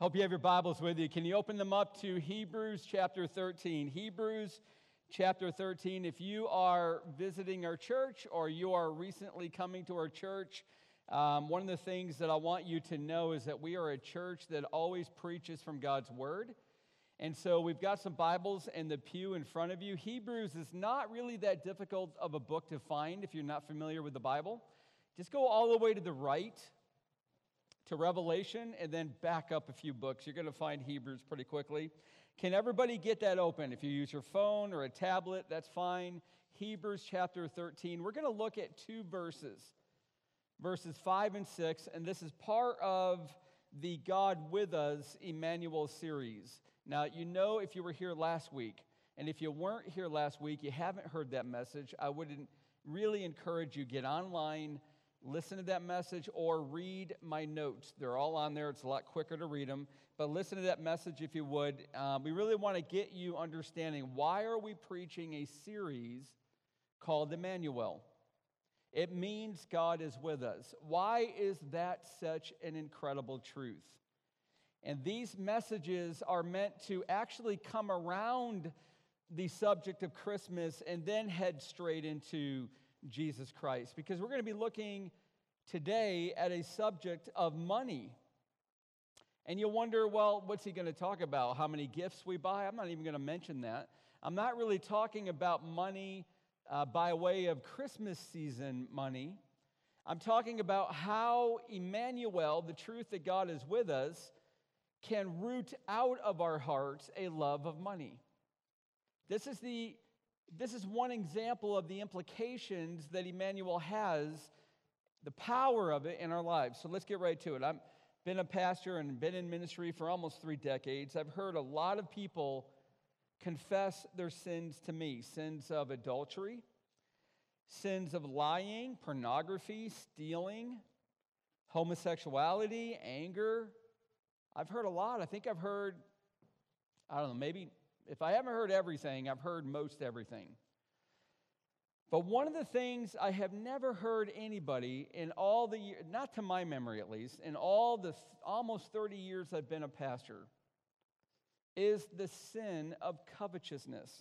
Hope you have your Bibles with you. Can you open them up to Hebrews chapter 13? Hebrews chapter 13. If you are visiting our church or you are recently coming to our church, um, one of the things that I want you to know is that we are a church that always preaches from God's Word. And so we've got some Bibles in the pew in front of you. Hebrews is not really that difficult of a book to find if you're not familiar with the Bible. Just go all the way to the right to Revelation and then back up a few books. You're going to find Hebrews pretty quickly. Can everybody get that open? If you use your phone or a tablet, that's fine. Hebrews chapter 13. We're going to look at two verses, verses 5 and 6, and this is part of the God with Us Emmanuel series. Now, you know if you were here last week, and if you weren't here last week, you haven't heard that message, I would really encourage you get online listen to that message or read my notes. They're all on there. It's a lot quicker to read them. But listen to that message if you would. Um, we really want to get you understanding why are we preaching a series called Emmanuel? It means God is with us. Why is that such an incredible truth? And these messages are meant to actually come around the subject of Christmas and then head straight into Jesus Christ because we're going to be looking today at a subject of money. And you'll wonder, well, what's he going to talk about? How many gifts we buy? I'm not even going to mention that. I'm not really talking about money uh, by way of Christmas season money. I'm talking about how Emmanuel, the truth that God is with us, can root out of our hearts a love of money. This is the this is one example of the implications that Emmanuel has, the power of it in our lives. So let's get right to it. I've been a pastor and been in ministry for almost three decades. I've heard a lot of people confess their sins to me sins of adultery, sins of lying, pornography, stealing, homosexuality, anger. I've heard a lot. I think I've heard, I don't know, maybe if I haven't heard everything, I've heard most everything. But one of the things I have never heard anybody in all the years, not to my memory at least, in all the th- almost 30 years I've been a pastor, is the sin of covetousness.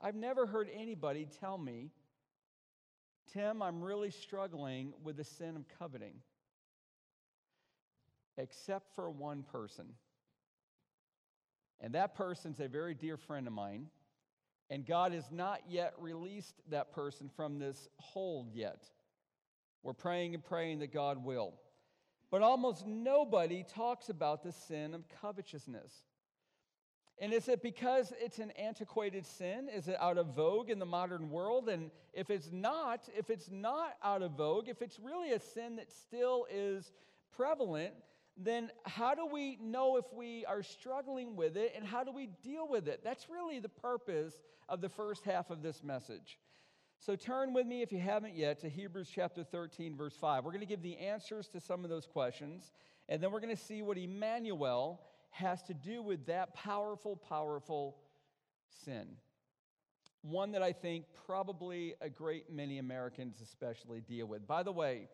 I've never heard anybody tell me, Tim, I'm really struggling with the sin of coveting, except for one person. And that person's a very dear friend of mine. And God has not yet released that person from this hold yet. We're praying and praying that God will. But almost nobody talks about the sin of covetousness. And is it because it's an antiquated sin? Is it out of vogue in the modern world? And if it's not, if it's not out of vogue, if it's really a sin that still is prevalent, then how do we know if we are struggling with it and how do we deal with it? That's really the purpose of the first half of this message. So turn with me, if you haven't yet, to Hebrews chapter 13, verse 5. We're going to give the answers to some of those questions, and then we're going to see what Emmanuel has to do with that powerful, powerful sin. One that I think probably a great many Americans especially deal with. By the way,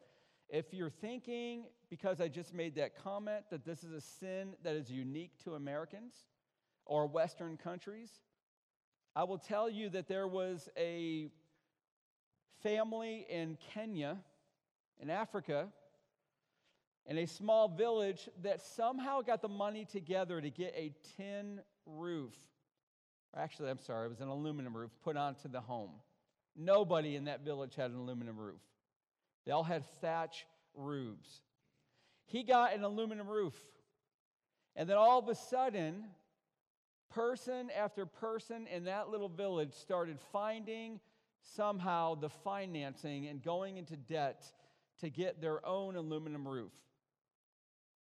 if you're thinking, because I just made that comment, that this is a sin that is unique to Americans or Western countries, I will tell you that there was a family in Kenya, in Africa, in a small village that somehow got the money together to get a tin roof. Actually, I'm sorry, it was an aluminum roof put onto the home. Nobody in that village had an aluminum roof. They all had thatch roofs. He got an aluminum roof. And then all of a sudden, person after person in that little village started finding somehow the financing and going into debt to get their own aluminum roof.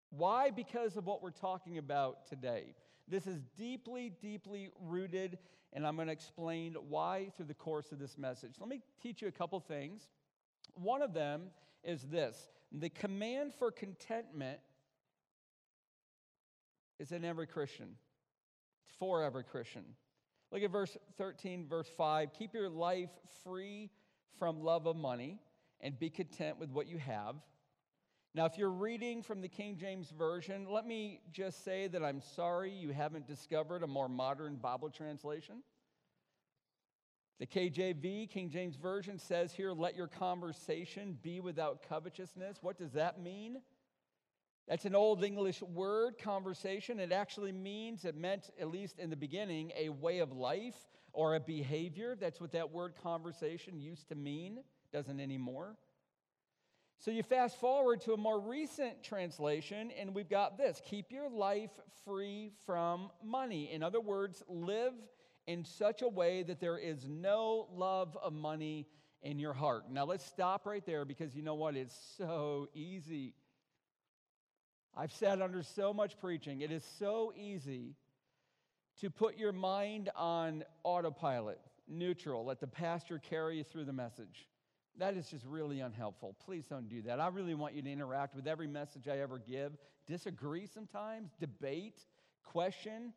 Why? Because of what we're talking about today. This is deeply, deeply rooted, and I'm going to explain why through the course of this message. Let me teach you a couple things one of them is this the command for contentment is in every Christian, it's for every Christian. Look at verse 13, verse 5. Keep your life free from love of money and be content with what you have. Now, if you're reading from the King James Version, let me just say that I'm sorry you haven't discovered a more modern Bible translation. The KJV, King James Version, says here, let your conversation be without covetousness. What does that mean? That's an old English word, conversation. It actually means, it meant, at least in the beginning, a way of life or a behavior. That's what that word conversation used to mean, doesn't anymore. So you fast forward to a more recent translation, and we've got this keep your life free from money. In other words, live in such a way that there is no love of money in your heart. Now let's stop right there because you know what? It's so easy. I've sat under so much preaching. It is so easy to put your mind on autopilot, neutral, let the pastor carry you through the message. That is just really unhelpful. Please don't do that. I really want you to interact with every message I ever give. Disagree sometimes, debate, question,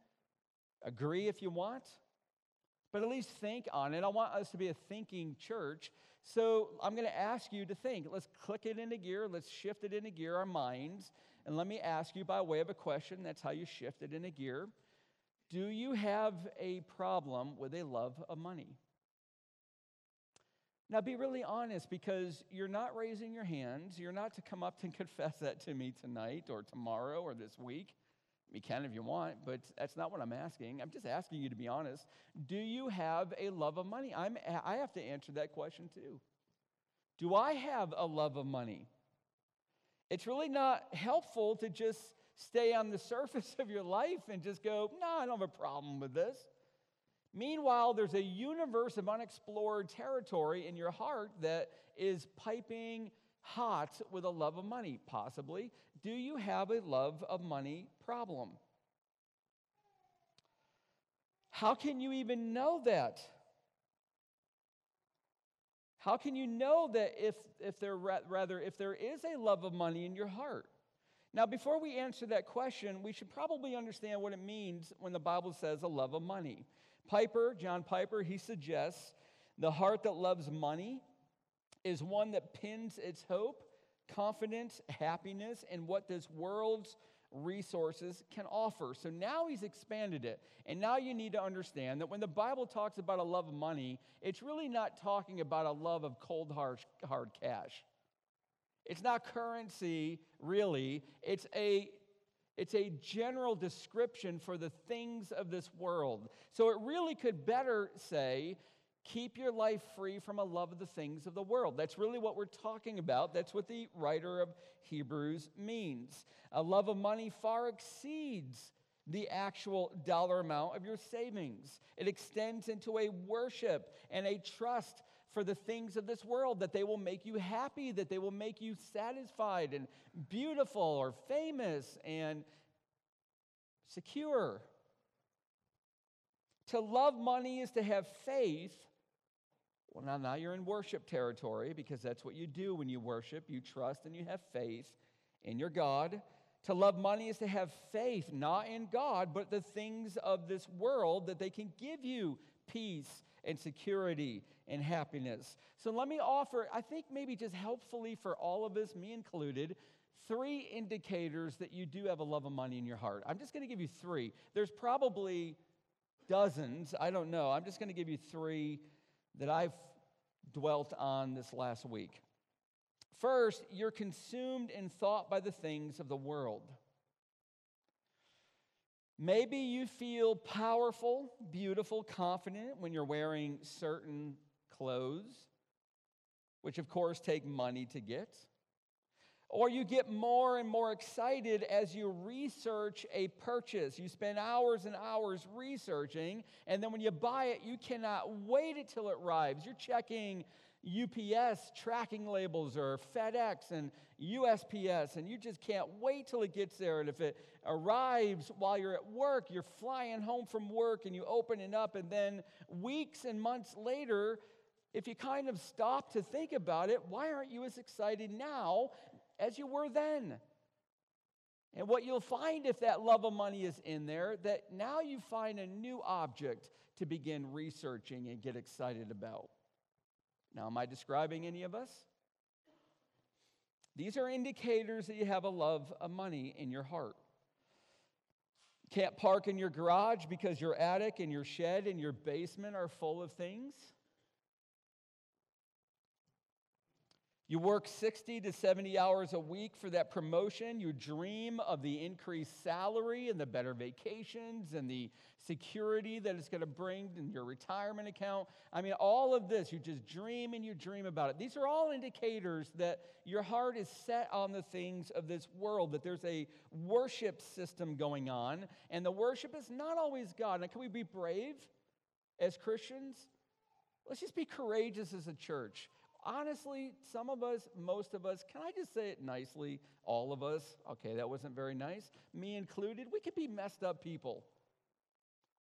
agree if you want, but at least think on it. I want us to be a thinking church. So I'm going to ask you to think. Let's click it into gear, let's shift it into gear, our minds. And let me ask you by way of a question that's how you shift it into gear. Do you have a problem with a love of money? Now, be really honest because you're not raising your hands. You're not to come up and confess that to me tonight or tomorrow or this week. You can if you want, but that's not what I'm asking. I'm just asking you to be honest. Do you have a love of money? I'm, I have to answer that question too. Do I have a love of money? It's really not helpful to just stay on the surface of your life and just go, no, I don't have a problem with this. Meanwhile, there's a universe of unexplored territory in your heart that is piping hot with a love of money, possibly. Do you have a love of money problem? How can you even know that? How can you know that if, if there rather if there is a love of money in your heart? Now, before we answer that question, we should probably understand what it means when the Bible says a love of money. Piper, John Piper, he suggests the heart that loves money is one that pins its hope, confidence, happiness and what this world's resources can offer. So now he's expanded it. And now you need to understand that when the Bible talks about a love of money, it's really not talking about a love of cold, hard, hard cash. It's not currency, really. It's a it's a general description for the things of this world. So it really could better say, keep your life free from a love of the things of the world. That's really what we're talking about. That's what the writer of Hebrews means. A love of money far exceeds the actual dollar amount of your savings. It extends into a worship and a trust for the things of this world, that they will make you happy, that they will make you satisfied and beautiful or famous and secure. To love money is to have faith. Well, now, now you're in worship territory because that's what you do when you worship. You trust and you have faith in your God. To love money is to have faith, not in God, but the things of this world that they can give you peace and security and happiness. So let me offer, I think maybe just helpfully for all of us, me included, three indicators that you do have a love of money in your heart. I'm just going to give you three. There's probably dozens, I don't know. I'm just going to give you three that I've dwelt on this last week. First, you're consumed in thought by the things of the world. Maybe you feel powerful, beautiful, confident when you're wearing certain clothes, which of course take money to get. Or you get more and more excited as you research a purchase. You spend hours and hours researching, and then when you buy it, you cannot wait until it arrives. You're checking UPS tracking labels or FedEx and USPS, and you just can't wait till it gets there. And if it arrives while you're at work, you're flying home from work and you open it up, and then weeks and months later, if you kind of stop to think about it, why aren't you as excited now as you were then? And what you'll find if that love of money is in there, that now you find a new object to begin researching and get excited about. Now, am I describing any of us? These are indicators that you have a love of money in your heart. Can't park in your garage because your attic and your shed and your basement are full of things. You work 60 to 70 hours a week for that promotion. You dream of the increased salary and the better vacations and the security that it's going to bring in your retirement account. I mean, all of this, you just dream and you dream about it. These are all indicators that your heart is set on the things of this world, that there's a worship system going on, and the worship is not always God. Now, can we be brave as Christians? Let's just be courageous as a church honestly, some of us, most of us, can I just say it nicely? All of us, okay, that wasn't very nice, me included, we could be messed up people.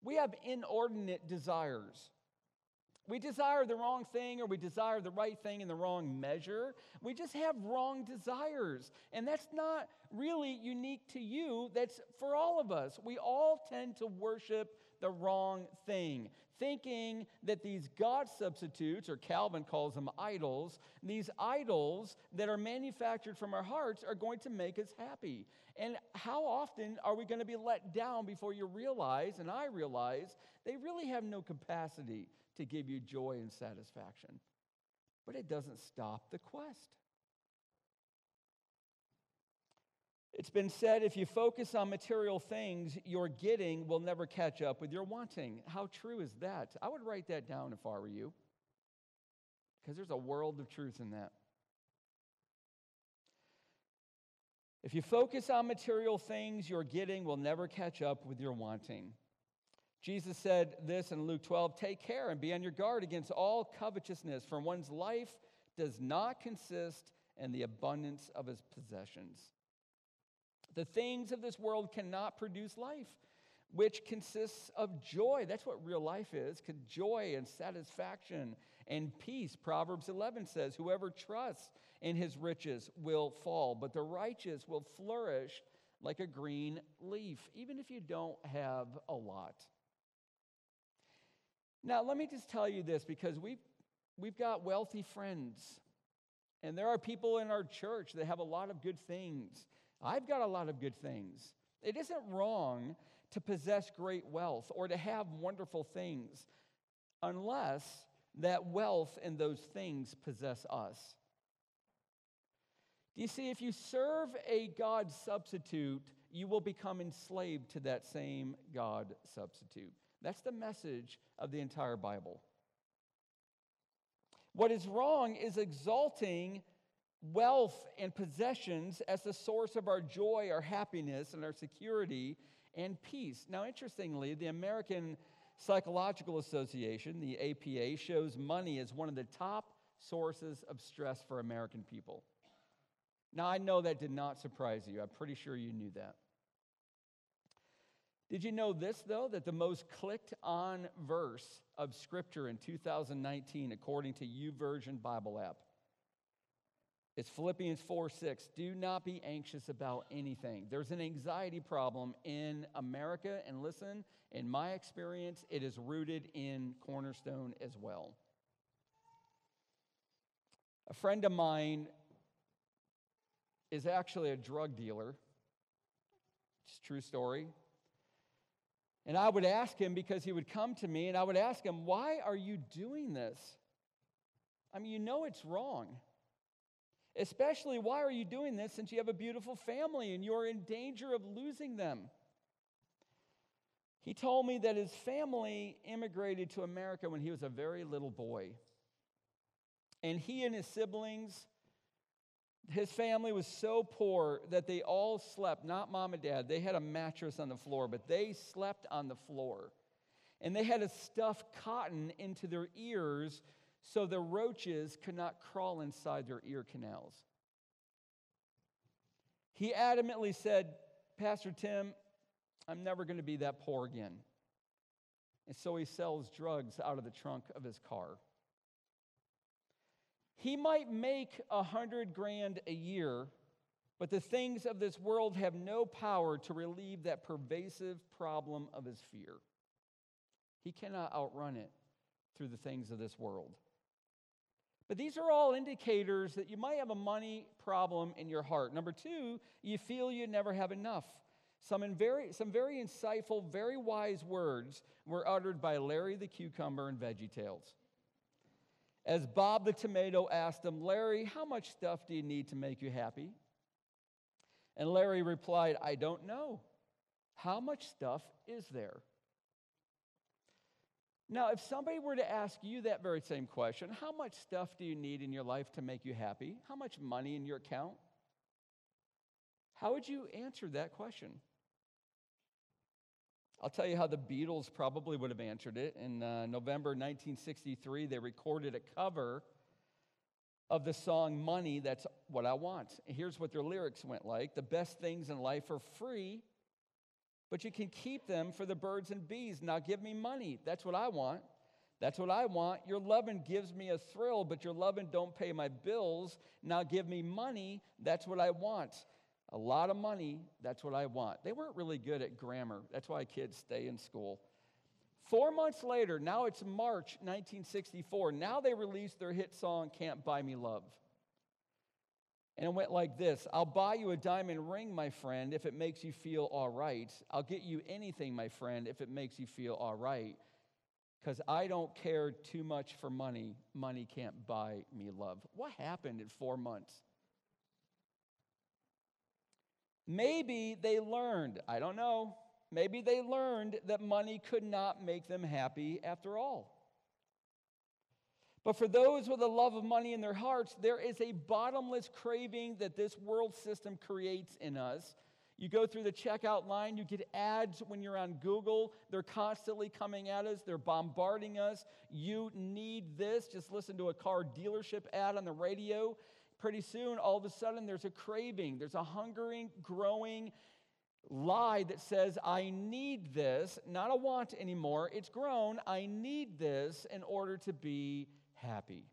We have inordinate desires. We desire the wrong thing or we desire the right thing in the wrong measure. We just have wrong desires. And that's not really unique to you, that's for all of us. We all tend to worship the wrong thing thinking that these God substitutes, or Calvin calls them idols, these idols that are manufactured from our hearts are going to make us happy. And how often are we going to be let down before you realize, and I realize, they really have no capacity to give you joy and satisfaction? But it doesn't stop the quest. It's been said if you focus on material things, your getting will never catch up with your wanting. How true is that? I would write that down if I were you, because there's a world of truth in that. If you focus on material things, your getting will never catch up with your wanting. Jesus said this in Luke 12 Take care and be on your guard against all covetousness, for one's life does not consist in the abundance of his possessions. The things of this world cannot produce life, which consists of joy. That's what real life is joy and satisfaction and peace. Proverbs 11 says, Whoever trusts in his riches will fall, but the righteous will flourish like a green leaf, even if you don't have a lot. Now, let me just tell you this because we've, we've got wealthy friends, and there are people in our church that have a lot of good things. I've got a lot of good things. It isn't wrong to possess great wealth or to have wonderful things unless that wealth and those things possess us. Do you see, if you serve a God substitute, you will become enslaved to that same God substitute. That's the message of the entire Bible. What is wrong is exalting wealth and possessions as the source of our joy, our happiness, and our security and peace. Now, interestingly, the American Psychological Association, the APA, shows money as one of the top sources of stress for American people. Now, I know that did not surprise you. I'm pretty sure you knew that. Did you know this, though, that the most clicked on verse of Scripture in 2019, according to YouVersion Bible app, it's Philippians 4 6. Do not be anxious about anything. There's an anxiety problem in America, and listen, in my experience, it is rooted in Cornerstone as well. A friend of mine is actually a drug dealer. It's a true story. And I would ask him because he would come to me and I would ask him, Why are you doing this? I mean, you know it's wrong. Especially, why are you doing this since you have a beautiful family and you're in danger of losing them? He told me that his family immigrated to America when he was a very little boy. And he and his siblings, his family was so poor that they all slept, not mom and dad, they had a mattress on the floor, but they slept on the floor. And they had to stuff cotton into their ears so the roaches could not crawl inside their ear canals. He adamantly said, Pastor Tim, I'm never going to be that poor again. And so he sells drugs out of the trunk of his car. He might make a hundred grand a year, but the things of this world have no power to relieve that pervasive problem of his fear. He cannot outrun it through the things of this world. But these are all indicators that you might have a money problem in your heart. Number two, you feel you never have enough. Some, very, some very insightful, very wise words were uttered by Larry the Cucumber and Veggie Tales. As Bob the Tomato asked him, Larry, how much stuff do you need to make you happy? And Larry replied, I don't know. How much stuff is there? Now, if somebody were to ask you that very same question, how much stuff do you need in your life to make you happy? How much money in your account? How would you answer that question? I'll tell you how the Beatles probably would have answered it. In uh, November 1963, they recorded a cover of the song Money, That's What I Want. Here's what their lyrics went like The best things in life are free but you can keep them for the birds and bees. Now give me money. That's what I want. That's what I want. Your loving gives me a thrill, but your loving don't pay my bills. Now give me money. That's what I want. A lot of money. That's what I want. They weren't really good at grammar. That's why kids stay in school. Four months later, now it's March 1964. Now they released their hit song, Can't Buy Me Love. And it went like this I'll buy you a diamond ring, my friend, if it makes you feel all right. I'll get you anything, my friend, if it makes you feel all right. Because I don't care too much for money. Money can't buy me love. What happened in four months? Maybe they learned, I don't know, maybe they learned that money could not make them happy after all. But for those with a love of money in their hearts, there is a bottomless craving that this world system creates in us. You go through the checkout line, you get ads when you're on Google. They're constantly coming at us, they're bombarding us. You need this. Just listen to a car dealership ad on the radio. Pretty soon, all of a sudden, there's a craving, there's a hungering, growing lie that says, I need this, not a want anymore. It's grown. I need this in order to be happy.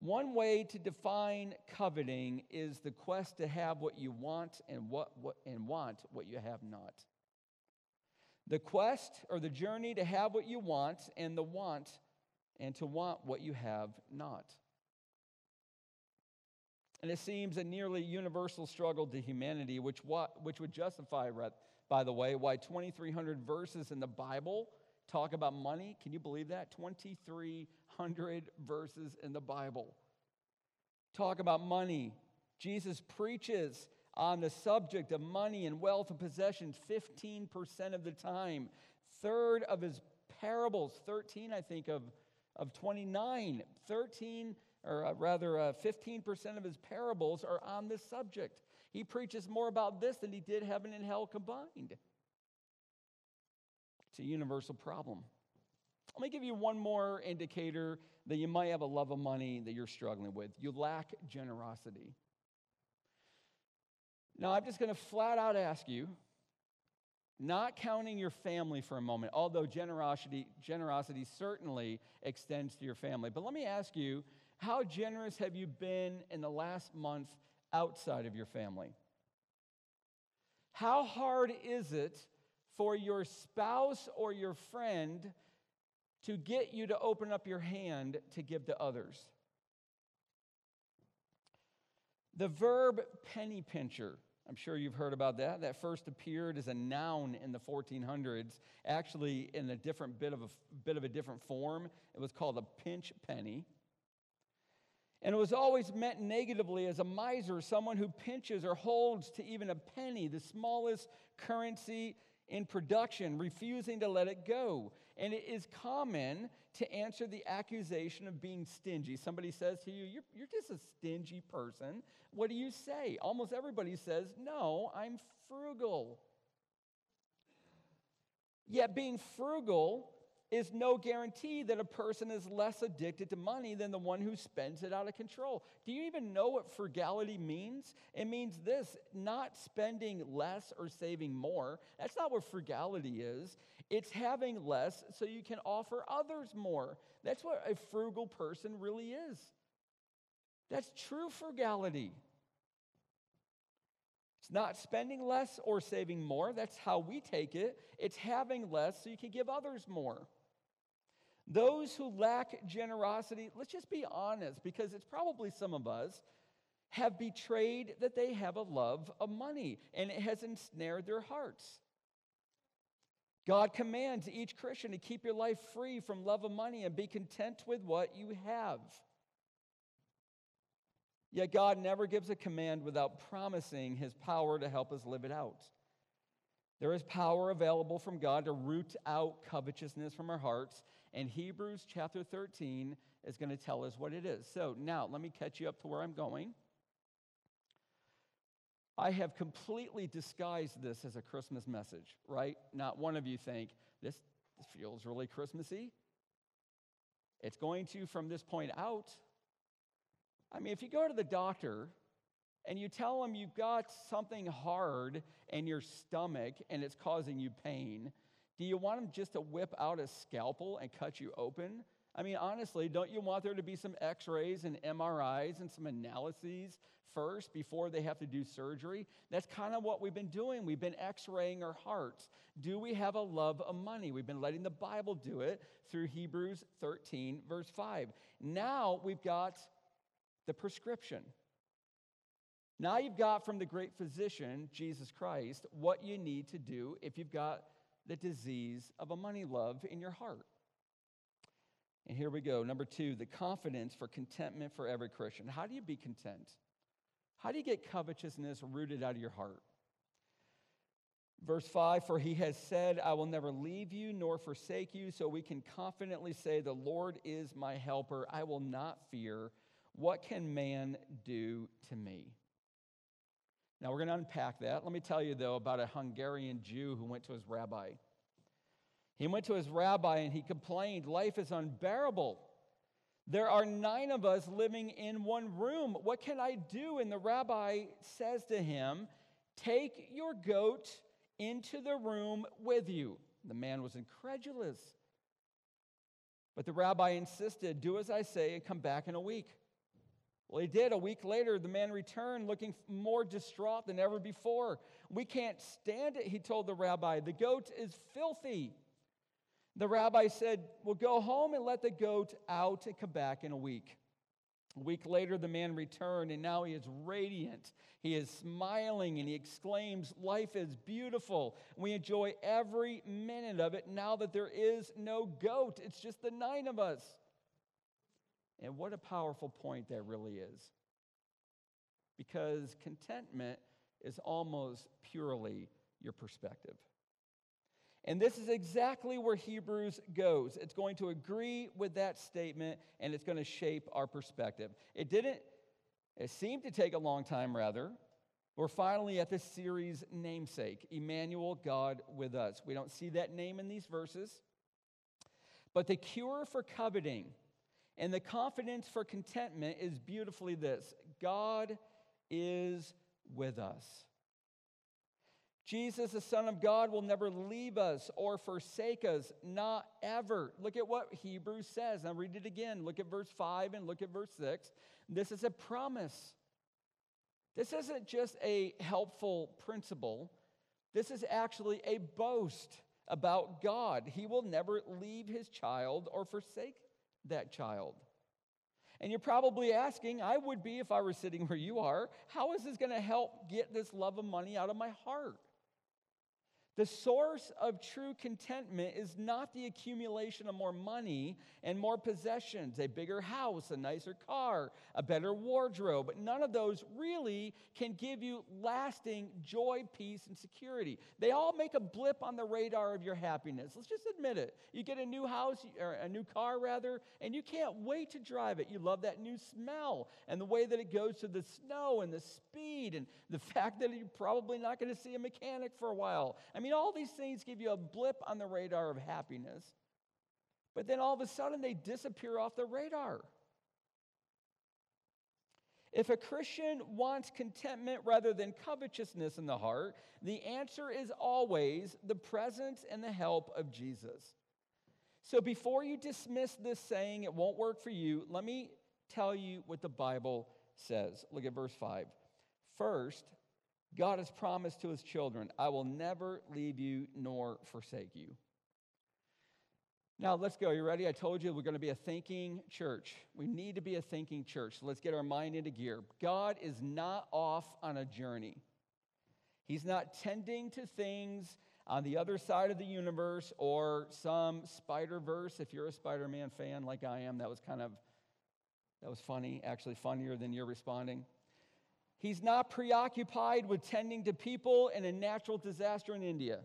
One way to define coveting is the quest to have what you want and, what, what, and want what you have not. The quest or the journey to have what you want and the want and to want what you have not. And it seems a nearly universal struggle to humanity, which, what, which would justify, by the way, why 2,300 verses in the Bible talk about money. Can you believe that? 2,300 verses in the Bible talk about money. Jesus preaches on the subject of money and wealth and possessions 15% of the time. Third of his parables, 13, I think, of, of 29, 13, or uh, rather uh, 15% of his parables are on this subject. He preaches more about this than he did heaven and hell combined. It's a universal problem. Let me give you one more indicator that you might have a love of money that you're struggling with. You lack generosity. Now, I'm just going to flat out ask you, not counting your family for a moment, although generosity, generosity certainly extends to your family. But let me ask you, how generous have you been in the last month outside of your family? How hard is it for your spouse or your friend to get you to open up your hand to give to others. The verb penny pincher, I'm sure you've heard about that. That first appeared as a noun in the 1400s, actually in a different bit of a bit of a different form. It was called a pinch penny. And it was always meant negatively as a miser, someone who pinches or holds to even a penny, the smallest currency in production, refusing to let it go. And it is common to answer the accusation of being stingy. Somebody says to you, You're, you're just a stingy person. What do you say? Almost everybody says, No, I'm frugal. Yet being frugal is no guarantee that a person is less addicted to money than the one who spends it out of control. Do you even know what frugality means? It means this not spending less or saving more. That's not what frugality is. It's having less so you can offer others more. That's what a frugal person really is. That's true frugality. It's not spending less or saving more. That's how we take it. It's having less so you can give others more. Those who lack generosity, let's just be honest, because it's probably some of us, have betrayed that they have a love of money and it has ensnared their hearts. God commands each Christian to keep your life free from love of money and be content with what you have. Yet God never gives a command without promising his power to help us live it out. There is power available from God to root out covetousness from our hearts, and Hebrews chapter 13 is going to tell us what it is. So now let me catch you up to where I'm going. I have completely disguised this as a Christmas message, right? Not one of you think this, feels really Christmassy. It's going to, from this point out, I mean, if you go to the doctor and you tell them you've got something hard in your stomach and it's causing you pain, do you want them just to whip out a scalpel and cut you open? I mean, honestly, don't you want there to be some x rays and MRIs and some analyses first before they have to do surgery? That's kind of what we've been doing. We've been x raying our hearts. Do we have a love of money? We've been letting the Bible do it through Hebrews 13, verse 5. Now we've got the prescription. Now you've got from the great physician, Jesus Christ, what you need to do if you've got the disease of a money love in your heart. And here we go. Number two, the confidence for contentment for every Christian. How do you be content? How do you get covetousness rooted out of your heart? Verse 5 For he has said, I will never leave you nor forsake you. So we can confidently say, The Lord is my helper. I will not fear. What can man do to me? Now, we're going to unpack that. Let me tell you, though, about a Hungarian Jew who went to his rabbi. He went to his rabbi and he complained, Life is unbearable. There are nine of us living in one room. What can I do? And the rabbi says to him, Take your goat into the room with you. The man was incredulous. But the rabbi insisted, Do as I say and come back in a week. Well, he did. A week later, the man returned looking more distraught than ever before. We can't stand it, he told the rabbi. The goat is filthy. The rabbi said, Well, go home and let the goat out and come back in a week. A week later, the man returned, and now he is radiant. He is smiling, and he exclaims, Life is beautiful. We enjoy every minute of it now that there is no goat. It's just the nine of us. And what a powerful point that really is. Because contentment is almost purely your perspective. And this is exactly where Hebrews goes. It's going to agree with that statement and it's going to shape our perspective. It didn't, it seemed to take a long time, rather. We're finally at this series' namesake Emmanuel, God with us. We don't see that name in these verses. But the cure for coveting and the confidence for contentment is beautifully this God is with us. Jesus, the Son of God, will never leave us or forsake us, not ever. Look at what Hebrews says. I'll read it again. Look at verse 5 and look at verse 6. This is a promise. This isn't just a helpful principle, this is actually a boast about God. He will never leave his child or forsake that child. And you're probably asking, I would be if I were sitting where you are, how is this going to help get this love of money out of my heart? The source of true contentment is not the accumulation of more money and more possessions, a bigger house, a nicer car, a better wardrobe. But none of those really can give you lasting joy, peace, and security. They all make a blip on the radar of your happiness. Let's just admit it. You get a new house, or a new car rather, and you can't wait to drive it. You love that new smell and the way that it goes through the snow and the speed and the fact that you're probably not going to see a mechanic for a while. I mean, mean, all these things give you a blip on the radar of happiness, but then all of a sudden they disappear off the radar. If a Christian wants contentment rather than covetousness in the heart, the answer is always the presence and the help of Jesus. So before you dismiss this saying it won't work for you, let me tell you what the Bible says. Look at verse 5. First, God has promised to his children, I will never leave you nor forsake you. Now, let's go. You ready? I told you we're going to be a thinking church. We need to be a thinking church. Let's get our mind into gear. God is not off on a journey, He's not tending to things on the other side of the universe or some Spider Verse. If you're a Spider Man fan like I am, that was kind of that was funny, actually funnier than you're responding. He's not preoccupied with tending to people in a natural disaster in India.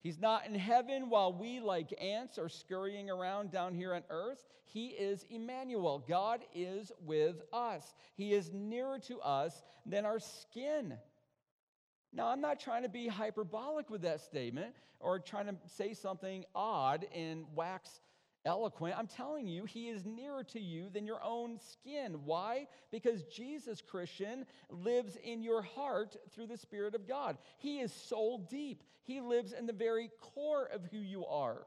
He's not in heaven while we, like ants, are scurrying around down here on earth. He is Emmanuel. God is with us. He is nearer to us than our skin. Now, I'm not trying to be hyperbolic with that statement or trying to say something odd and wax eloquent. I'm telling you, he is nearer to you than your own skin. Why? Because Jesus, Christian, lives in your heart through the Spirit of God. He is soul deep, he lives in the very core of who you are.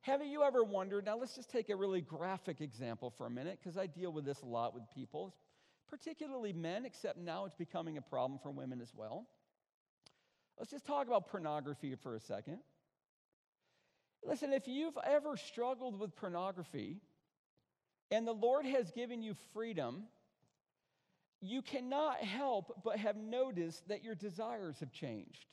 Haven't you ever wondered? Now, let's just take a really graphic example for a minute because I deal with this a lot with people, particularly men, except now it's becoming a problem for women as well. Let's just talk about pornography for a second. Listen, if you've ever struggled with pornography and the Lord has given you freedom, you cannot help but have noticed that your desires have changed.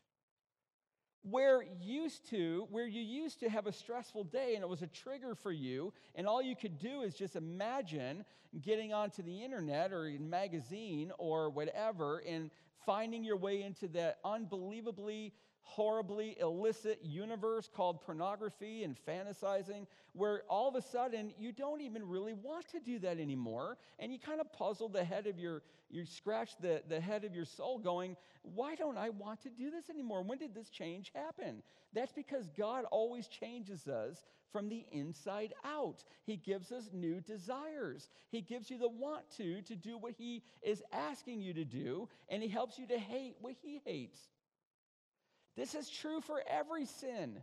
Where used to, where you used to have a stressful day and it was a trigger for you, and all you could do is just imagine getting onto the internet or a magazine or whatever and finding your way into that unbelievably horribly illicit universe called pornography and fantasizing, where all of a sudden you don't even really want to do that anymore. And you kind of puzzle the head of your, you scratch the, the head of your soul going, why don't I want to do this anymore? When did this change happen? That's because God always changes us from the inside out. He gives us new desires. He gives you the want to to do what He is asking you to do, and He helps you to hate what He hates. This is true for every sin.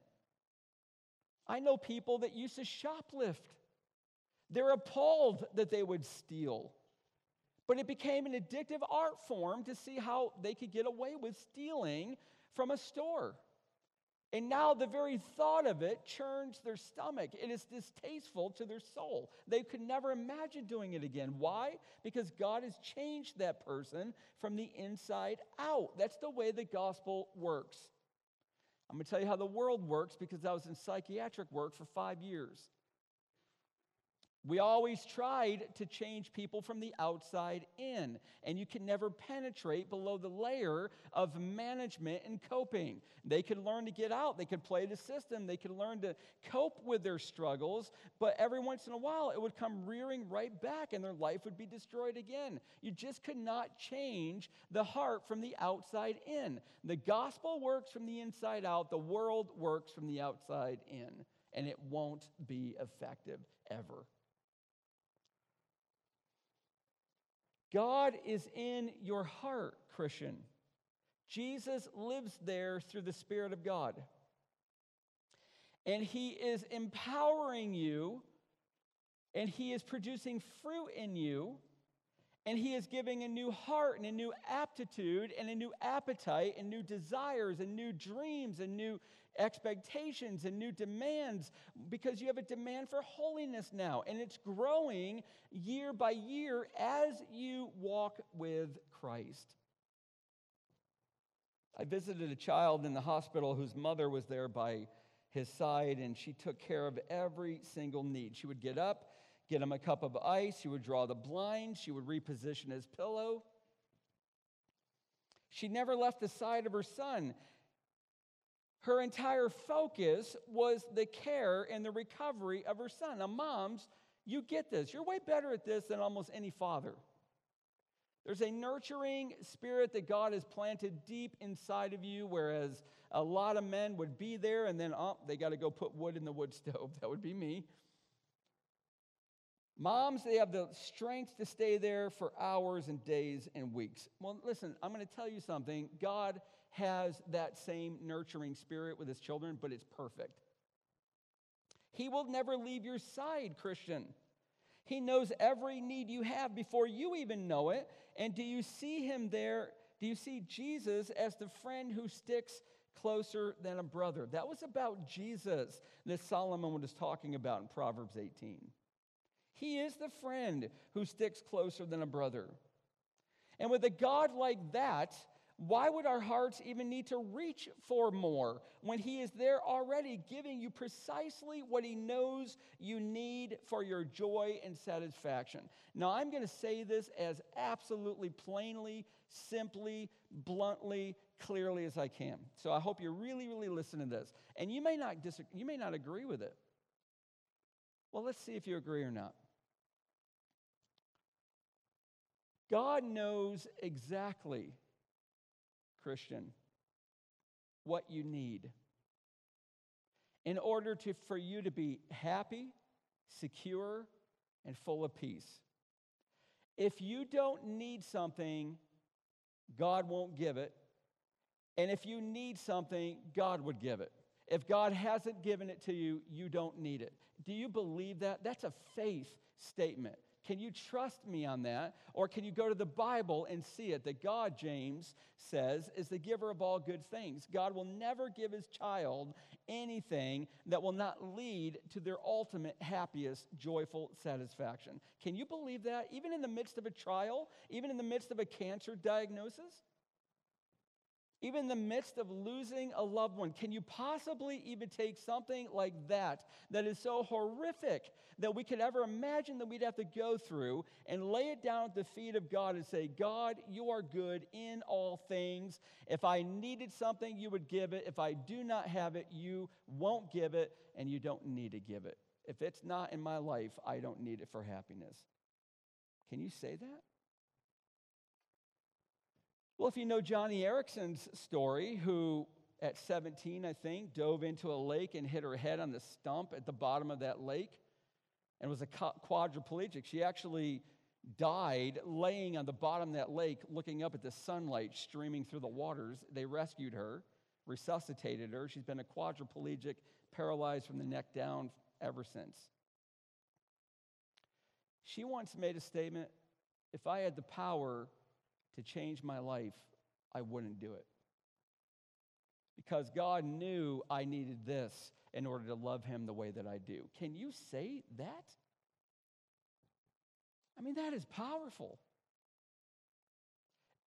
I know people that used to shoplift. They're appalled that they would steal. But it became an addictive art form to see how they could get away with stealing from a store. And now the very thought of it churns their stomach. It is distasteful to their soul. They could never imagine doing it again. Why? Because God has changed that person from the inside out. That's the way the gospel works. I'm going to tell you how the world works because I was in psychiatric work for five years. We always tried to change people from the outside in, and you can never penetrate below the layer of management and coping. They could learn to get out, they could play the system, they could learn to cope with their struggles, but every once in a while it would come rearing right back and their life would be destroyed again. You just could not change the heart from the outside in. The gospel works from the inside out, the world works from the outside in, and it won't be effective ever. God is in your heart, Christian. Jesus lives there through the Spirit of God. And He is empowering you, and He is producing fruit in you, and He is giving a new heart and a new aptitude and a new appetite and new desires and new dreams and new expectations and new demands because you have a demand for holiness now. And it's growing year by year as you walk with Christ. I visited a child in the hospital whose mother was there by his side, and she took care of every single need. She would get up, get him a cup of ice, she would draw the blinds, she would reposition his pillow. She never left the side of her son. Her entire focus was the care and the recovery of her son. Now, moms, you get this. You're way better at this than almost any father. There's a nurturing spirit that God has planted deep inside of you, whereas a lot of men would be there and then, oh, they got to go put wood in the wood stove. That would be me. Moms, they have the strength to stay there for hours and days and weeks. Well, listen, I'm going to tell you something. God has that same nurturing spirit with his children, but it's perfect. He will never leave your side, Christian. He knows every need you have before you even know it. And do you see him there? Do you see Jesus as the friend who sticks closer than a brother. That was about Jesus that Solomon was talking about in Proverbs 18. He is the friend who sticks closer than a brother. And with a God like that, why would our hearts even need to reach for more when He is there already giving you precisely what He knows you need for your joy and satisfaction? Now, I'm going to say this as absolutely plainly, simply, bluntly, clearly as I can. So I hope you really, really listen to this. And you may not, disagree, you may not agree with it. Well, let's see if you agree or not. God knows exactly Christian, what you need in order to, for you to be happy, secure, and full of peace. If you don't need something, God won't give it. And if you need something, God would give it. If God hasn't given it to you, you don't need it. Do you believe that? That's a faith statement. Can you trust me on that? Or can you go to the Bible and see it that God, James says, is the giver of all good things? God will never give his child anything that will not lead to their ultimate happiest, joyful satisfaction. Can you believe that? Even in the midst of a trial, even in the midst of a cancer diagnosis? Even in the midst of losing a loved one, can you possibly even take something like that, that is so horrific that we could ever imagine that we'd have to go through and lay it down at the feet of God and say, God, you are good in all things. If I needed something, you would give it. If I do not have it, you won't give it, and you don't need to give it. If it's not in my life, I don't need it for happiness. Can you say that? Well, if you know Joni Eareckson's story, who at 17, I think, dove into a lake and hit her head on the stump at the bottom of that lake and was a quadriplegic. She actually died laying on the bottom of that lake, looking up at the sunlight streaming through the waters. They rescued her, resuscitated her. She's been a quadriplegic, paralyzed from the neck down ever since. She once made a statement if I had the power to change my life, I wouldn't do it. Because God knew I needed this in order to love Him the way that I do. Can you say that? I mean, that is powerful.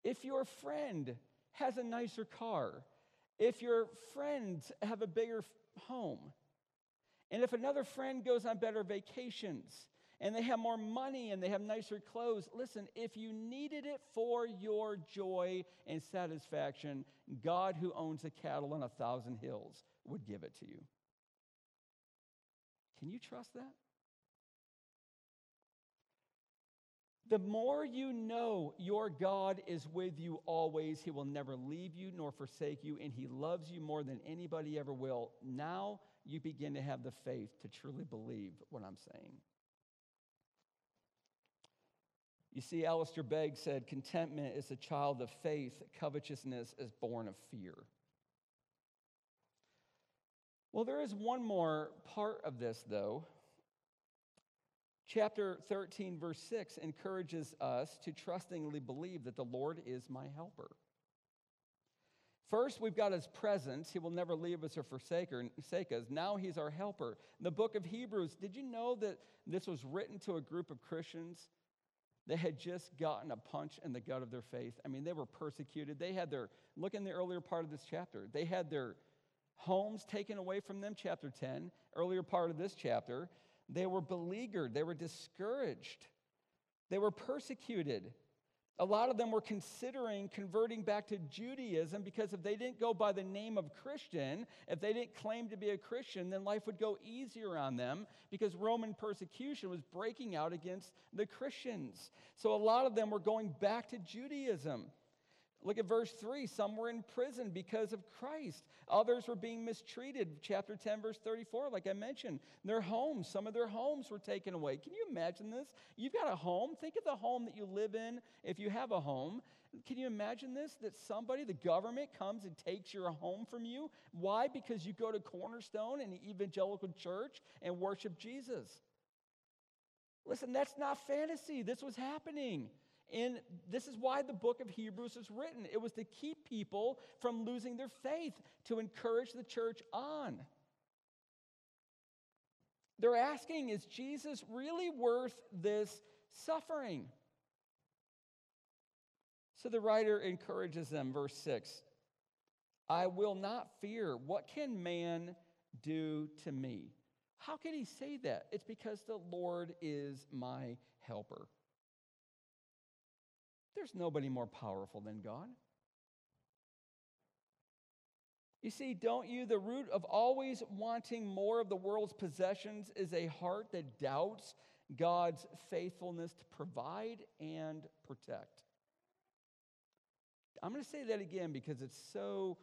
If your friend has a nicer car, if your friends have a bigger home, and if another friend goes on better vacations, and they have more money and they have nicer clothes. Listen, if you needed it for your joy and satisfaction, God, who owns the cattle on a thousand hills, would give it to you. Can you trust that? The more you know your God is with you always, He will never leave you nor forsake you, and He loves you more than anybody ever will. Now you begin to have the faith to truly believe what I'm saying. You see, Alistair Begg said, Contentment is a child of faith, covetousness is born of fear. Well, there is one more part of this, though. Chapter 13, verse 6 encourages us to trustingly believe that the Lord is my helper. First, we've got his presence. He will never leave us or forsake us. Now he's our helper. In the book of Hebrews, did you know that this was written to a group of Christians they had just gotten a punch in the gut of their faith. I mean, they were persecuted. They had their, look in the earlier part of this chapter, they had their homes taken away from them, chapter 10, earlier part of this chapter. They were beleaguered, they were discouraged, they were persecuted. A lot of them were considering converting back to Judaism because if they didn't go by the name of Christian, if they didn't claim to be a Christian, then life would go easier on them because Roman persecution was breaking out against the Christians. So a lot of them were going back to Judaism. Look at verse 3. Some were in prison because of Christ. Others were being mistreated. Chapter 10, verse 34, like I mentioned. Their homes, some of their homes were taken away. Can you imagine this? You've got a home. Think of the home that you live in if you have a home. Can you imagine this? That somebody, the government, comes and takes your home from you? Why? Because you go to Cornerstone and the evangelical church and worship Jesus. Listen, that's not fantasy. This was happening. In this is why the book of Hebrews was written. It was to keep people from losing their faith, to encourage the church on. They're asking, is Jesus really worth this suffering? So the writer encourages them, verse 6 I will not fear. What can man do to me? How can he say that? It's because the Lord is my helper. There's nobody more powerful than God. You see, don't you? The root of always wanting more of the world's possessions is a heart that doubts God's faithfulness to provide and protect. I'm going to say that again because it's so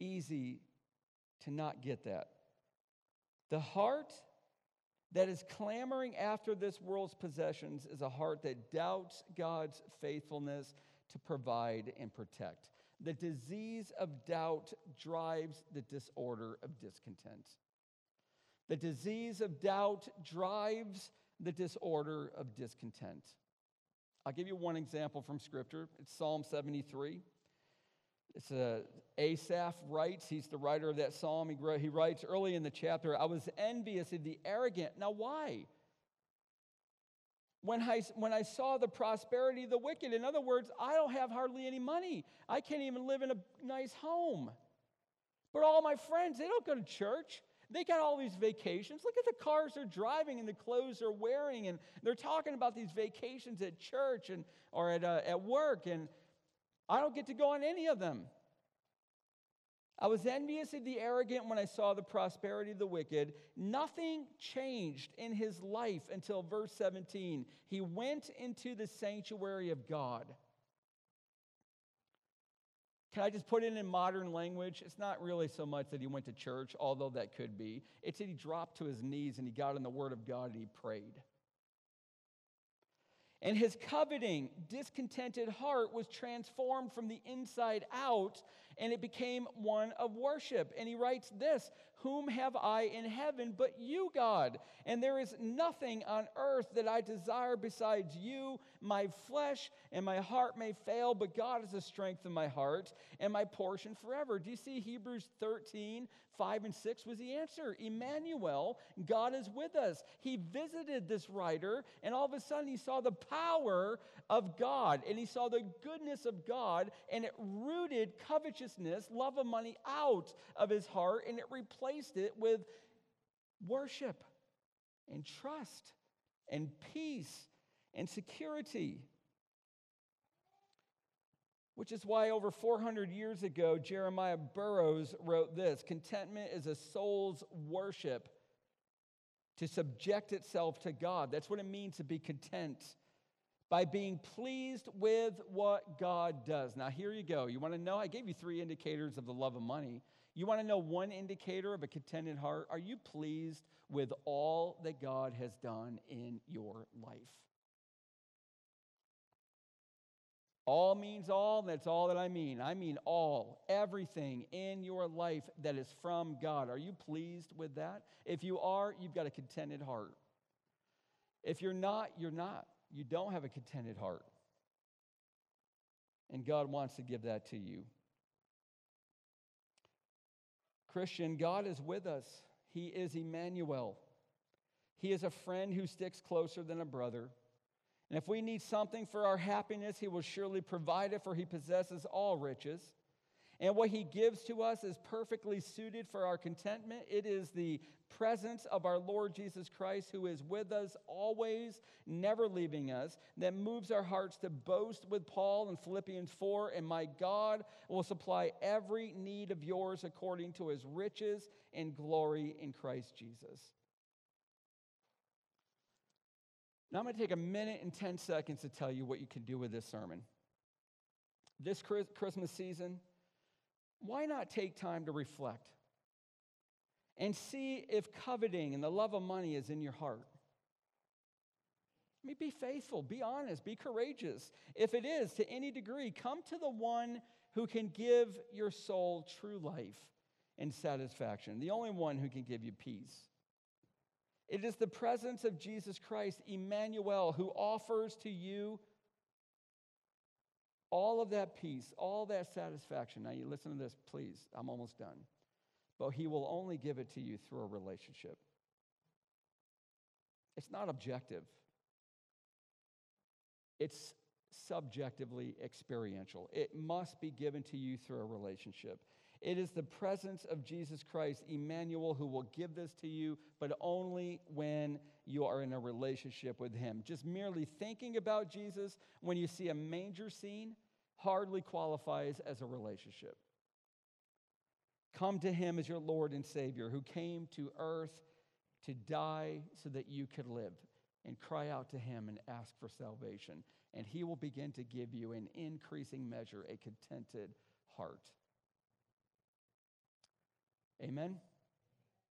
easy to not get that. The heart that is clamoring after this world's possessions is a heart that doubts God's faithfulness to provide and protect. The disease of doubt drives the disorder of discontent. The disease of doubt drives the disorder of discontent. I'll give you one example from Scripture. It's Psalm 73. It's a, Asaph writes, he's the writer of that psalm. He, he writes early in the chapter, I was envious of the arrogant. Now, why? When I, when I saw the prosperity of the wicked, in other words, I don't have hardly any money. I can't even live in a nice home. But all my friends, they don't go to church. They got all these vacations. Look at the cars they're driving and the clothes they're wearing. And they're talking about these vacations at church and, or at, uh, at work. And I don't get to go on any of them. I was envious of the arrogant when I saw the prosperity of the wicked. Nothing changed in his life until verse 17. He went into the sanctuary of God. Can I just put it in modern language? It's not really so much that he went to church, although that could be. It's that he dropped to his knees and he got in the Word of God and he prayed. And his coveting, discontented heart was transformed from the inside out, and it became one of worship. And he writes this Whom have I in heaven but you, God? And there is nothing on earth that I desire besides you. My flesh and my heart may fail, but God is the strength of my heart and my portion forever. Do you see Hebrews 13, 5 and 6 was the answer. Emmanuel, God is with us. He visited this writer, and all of a sudden he saw the power of God and he saw the goodness of God, and it rooted covetousness, love of money, out of his heart, and it replaced it with worship and trust and peace and security. Which is why over 400 years ago, Jeremiah Burroughs wrote this Contentment is a soul's worship to subject itself to God. That's what it means to be content by being pleased with what God does. Now, here you go. You want to know? I gave you three indicators of the love of money. You want to know one indicator of a contented heart? Are you pleased with all that God has done in your life? All means all, and that's all that I mean. I mean all, everything in your life that is from God. Are you pleased with that? If you are, you've got a contented heart. If you're not, you're not. You don't have a contented heart. And God wants to give that to you. Christian, God is with us. He is Emmanuel. He is a friend who sticks closer than a brother. And if we need something for our happiness, He will surely provide it, for He possesses all riches. And what He gives to us is perfectly suited for our contentment. It is the presence of our Lord Jesus Christ, who is with us always, never leaving us, that moves our hearts to boast with Paul in Philippians 4 and my God will supply every need of yours according to His riches and glory in Christ Jesus. Now, I'm going to take a minute and 10 seconds to tell you what you can do with this sermon. This Christmas season, why not take time to reflect and see if coveting and the love of money is in your heart? I mean, be faithful, be honest, be courageous. If it is to any degree, come to the one who can give your soul true life and satisfaction, the only one who can give you peace. It is the presence of Jesus Christ, Emmanuel, who offers to you all of that peace, all that satisfaction. Now, you listen to this, please. I'm almost done. But He will only give it to you through a relationship. It's not objective, it's subjectively experiential. It must be given to you through a relationship. It is the presence of Jesus Christ, Emmanuel, who will give this to you, but only when you are in a relationship with Him. Just merely thinking about Jesus when you see a manger scene hardly qualifies as a relationship. Come to Him as your Lord and Savior, who came to earth to die so that you could live, and cry out to Him and ask for salvation. And He will begin to give you in increasing measure a contented heart. Amen.